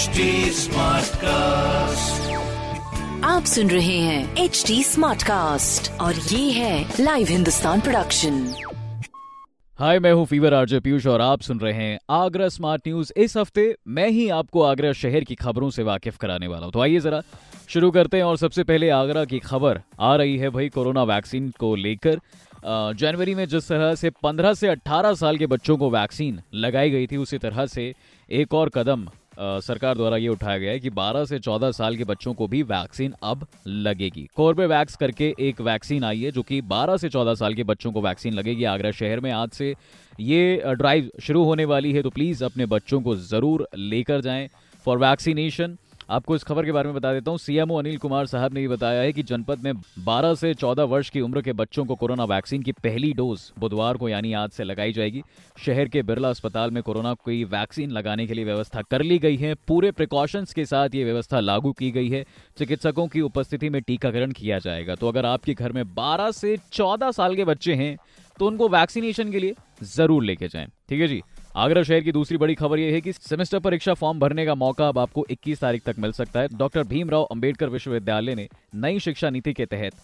HD Smartcast. आप सुन रहे हैं एच डी स्मार्ट कास्ट और ये है लाइव हिंदुस्तान प्रोडक्शन हाय मैं हूँ फीवर आरजे पीयूष और आप सुन रहे हैं आगरा स्मार्ट न्यूज़ इस हफ़्ते मैं ही आपको आगरा शहर की खबरों से वाकिफ कराने वाला हूँ। तो आइए जरा शुरू करते हैं और सबसे पहले आगरा की खबर आ रही है भाई कोरोना वैक्सीन को लेकर। जनवरी में जिस तरह से 15 से 18 साल के बच्चों को वैक्सीन लगाई गई थी उसी तरह से एक और कदम सरकार द्वारा ये उठाया गया है कि 12 से 14 साल के बच्चों को भी वैक्सीन अब लगेगी। कोर्बेवैक्स करके एक वैक्सीन आई है जो कि 12 से 14 साल के बच्चों को वैक्सीन लगेगी। आगरा शहर में आज से ये ड्राइव शुरू होने वाली है तो प्लीज़ अपने बच्चों को ज़रूर लेकर जाएँ। फॉर वैक्सीनेशन आपको इस खबर के बारे में बता देता हूँ। सीएमओ अनिल कुमार साहब ने ये बताया है कि जनपद में 12 से 14 वर्ष की उम्र के बच्चों को कोरोना वैक्सीन की पहली डोज बुधवार को यानी आज से लगाई जाएगी। शहर के बिरला अस्पताल में कोरोना की वैक्सीन लगाने के लिए व्यवस्था कर ली गई है। पूरे प्रिकॉशंस के साथ ये व्यवस्था लागू की गई है। चिकित्सकों की उपस्थिति में टीकाकरण किया जाएगा। तो अगर आपके घर में 12 से 14 साल के बच्चे हैं तो उनको वैक्सीनेशन के लिए ज़रूर लेके जाए। ठीक है जी? आगरा शहर की दूसरी बड़ी खबर यह है कि सेमेस्टर परीक्षा फॉर्म भरने का मौका अब आपको 21 तारीख तक मिल सकता है। डॉक्टर भीमराव अंबेडकर विश्वविद्यालय ने नई शिक्षा नीति के तहत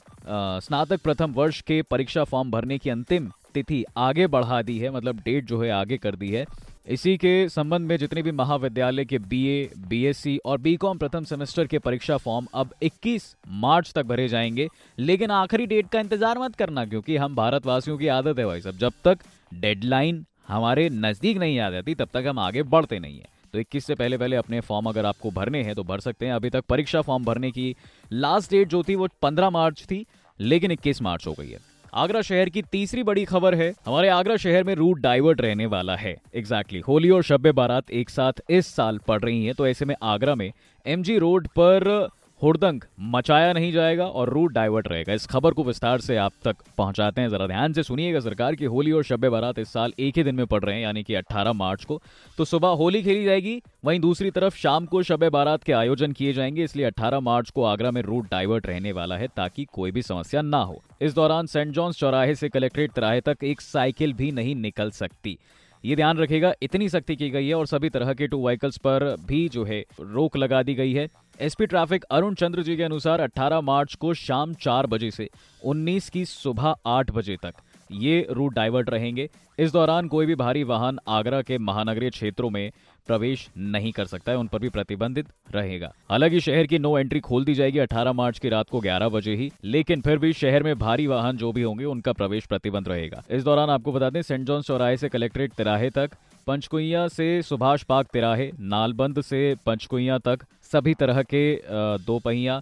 स्नातक प्रथम वर्ष के परीक्षा फॉर्म भरने की अंतिम तिथि आगे बढ़ा दी है मतलब डेट जो है आगे कर दी है। इसी के संबंध में जितने भी महाविद्यालय के बीए, बीएससी और बीकॉम प्रथम सेमेस्टर के परीक्षा फॉर्म अब 21 मार्च तक भरे जाएँगे। लेकिन आखिरी डेट का इंतज़ार मत करना क्योंकि हम भारतवासियों की आदत है भाई साहब जब तक डेडलाइन हमारे नज़दीक नहीं आ जाती, तब तक हम आगे बढ़ते नहीं हैं। तो 21 से पहले पहले अपने फॉर्म अगर आपको भरने हैं तो भर सकते हैं। अभी तक परीक्षा फॉर्म भरने की लास्ट डेट जो थी, वो 15 मार्च थी, लेकिन 21 मार्च हो गई है। आगरा शहर की तीसरी बड़ी खबर है, हमारे आगरा शहर में रूट डाइवर्ट रहने वाला है। Exactly exactly. होली और शब्बे बारात एक साथ इस साल पड़ रही है तो ऐसे में आगरा में एमजी रोड पर हुड़दंग मचाया नहीं जाएगा और रूट डाइवर्ट रहेगा। इस खबर को विस्तार से आप तक पहुंचाते हैं। जरा ध्यान से सुनिएगा, सरकार की होली और शब्बे बारात इस साल एक ही दिन में पड़ रहे हैं, यानी कि 18 मार्च को। तो सुबह होली खेली जाएगी, वहीं दूसरी तरफ़ शाम को शब्बे बारात के आयोजन किए जाएँगे, इसलिए 18 मार्च को आगरा में रूट डाइवर्ट रहने वाला है, ताकि कोई भी समस्या ना हो। इस दौरान सेंट जॉन्स चौराहे से कलेक्ट्रेट तिराहे तक एक साइकिल भी नहीं निकल सकती। ये ध्यान रखेगा इतनी सख्ती की गई है और सभी तरह के टू व्हीकल्स पर भी जो है, रोक लगा दी गई है। एसपी ट्रैफ़िक अरुण चंद्र जी के अनुसार 18 मार्च को शाम चार बजे से 19 की सुबह आठ बजे तक। ये रूट डाइवर्ट रहेंगे। इस दौरान कोई भी भारी वाहन आगरा के महानगरीय क्षेत्रों में प्रवेश नहीं कर सकता है, उन पर भी प्रतिबंधित रहेगा। हालाँकि शहर की नो एंट्री खोल दी जाएगी 18 मार्च की रात को 11 बजे ही, लेकिन फिर भी शहर में भारी वाहन जो भी होंगे, उनका प्रवेश प्रतिबंध रहेगा। इस दौरान आपको बता दें सेंट जॉन्स चौराहे से कलेक्ट्रेट तिराहे तक, पंचकुइया से सुभाष पार्क तिराहे, नालबंद से पंचकुइया तक, सभी तरह के दो पहिया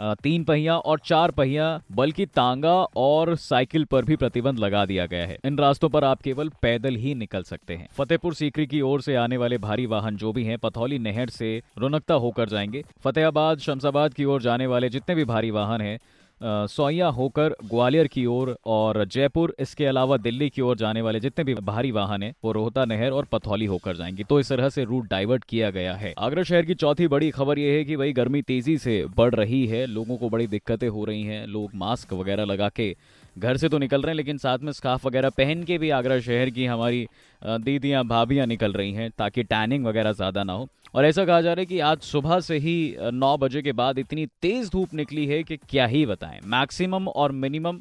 तीन पहिया और चार पहिया, बल्कि तांगा और साइकिल पर भी प्रतिबंध लगा दिया गया है। इन रास्तों पर आप केवल पैदल ही निकल सकते हैं। फतेहपुर सीकरी की ओर से आने वाले भारी वाहन जो भी हैं, पथौली नहर से रोनकता होकर जाएँगे। फतेहाबाद, शमशाबाद की ओर जाने वाले जितने भी भारी वाहन हैं सोइया होकर ग्वालियर की ओर और जयपुर, इसके अलावा दिल्ली की ओर जाने वाले जितने भी भारी वाहन है, वो रोहता नहर और पथौली होकर जाएँगे। तो इस तरह से रूट डाइवर्ट किया गया है। आगरा शहर की चौथी बड़ी खबर यह है कि भाई गर्मी तेज़ी से बढ़ रही है, लोगों को बड़ी दिक्कतें हो रही हैं, लोग मास्क वगैरह लगा के घर से तो निकल रहे हैं, लेकिन साथ में स्काफ वगैरह पहन के भी आगरा शहर की हमारी दीदियाँ, भाभियाँ निकल रही हैं, ताकि टैनिंग वगैरह ज़्यादा ना हो। और ऐसा कहा जा रहा है कि आज सुबह से ही नौ बजे के बाद इतनी तेज धूप निकली है कि क्या ही बताएँ। मैक्सिमम और मिनिमम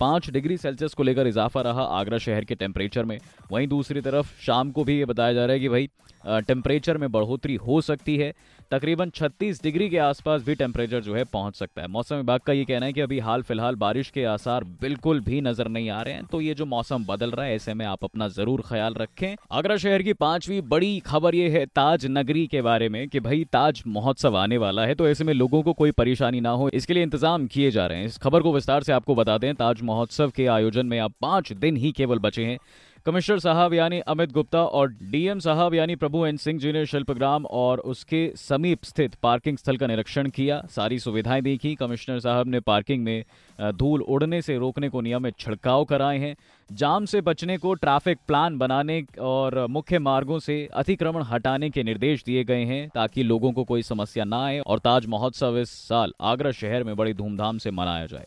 पाँच डिग्री सेल्सियस को लेकर इजाफा रहा आगरा शहर के टेम्परेचर में। वहीं दूसरी तरफ़, शाम को भी ये बताया जा रहा है कि भाई टेम्परेचर में बढ़ोतरी हो सकती है। तकरीबन 36 डिग्री के आसपास भी टेम्परेचर जो है पहुँच सकता है। मौसम विभाग का ये कहना है कि अभी हाल फ़िलहाल बारिश के आसार बिल्कुल भी नज़र नहीं आ रहे हैं। तो ये जो मौसम बदल रहा है, ऐसे में आप अपना ज़रूर ख्याल रखें। आगरा शहर की पांचवी बड़ी खबर ये है ताज नगरी के बारे में कि भाई, ताज महोत्सव आने वाला है। तो ऐसे में लोगों को कोई परेशानी ना हो। इसके लिए इंतज़ाम किए जा रहे हैं। इस खबर को विस्तार से आपको बता दें ताज महोत्सव के आयोजन में अब पाँच दिन ही केवल बचे हैं। कमिश्नर साहब यानी अमित गुप्ता और डीएम साहब यानी प्रभु एन सिंह जी ने शिल्पग्राम और उसके समीप स्थित पार्किंग स्थल का निरीक्षण किया। सारी सुविधाएँ देखी। कमिश्नर साहब ने पार्किंग में धूल उड़ने से रोकने को नियमित छिड़काव कराए हैं। जाम से बचने को ट्रैफ़िक प्लान बनाने और मुख्य मार्गों से अतिक्रमण हटाने के निर्देश दिए गए हैं ताकि लोगों को कोई समस्या ना आए और ताज महोत्सव इस साल आगरा शहर में बड़ी धूमधाम से मनाया जाए।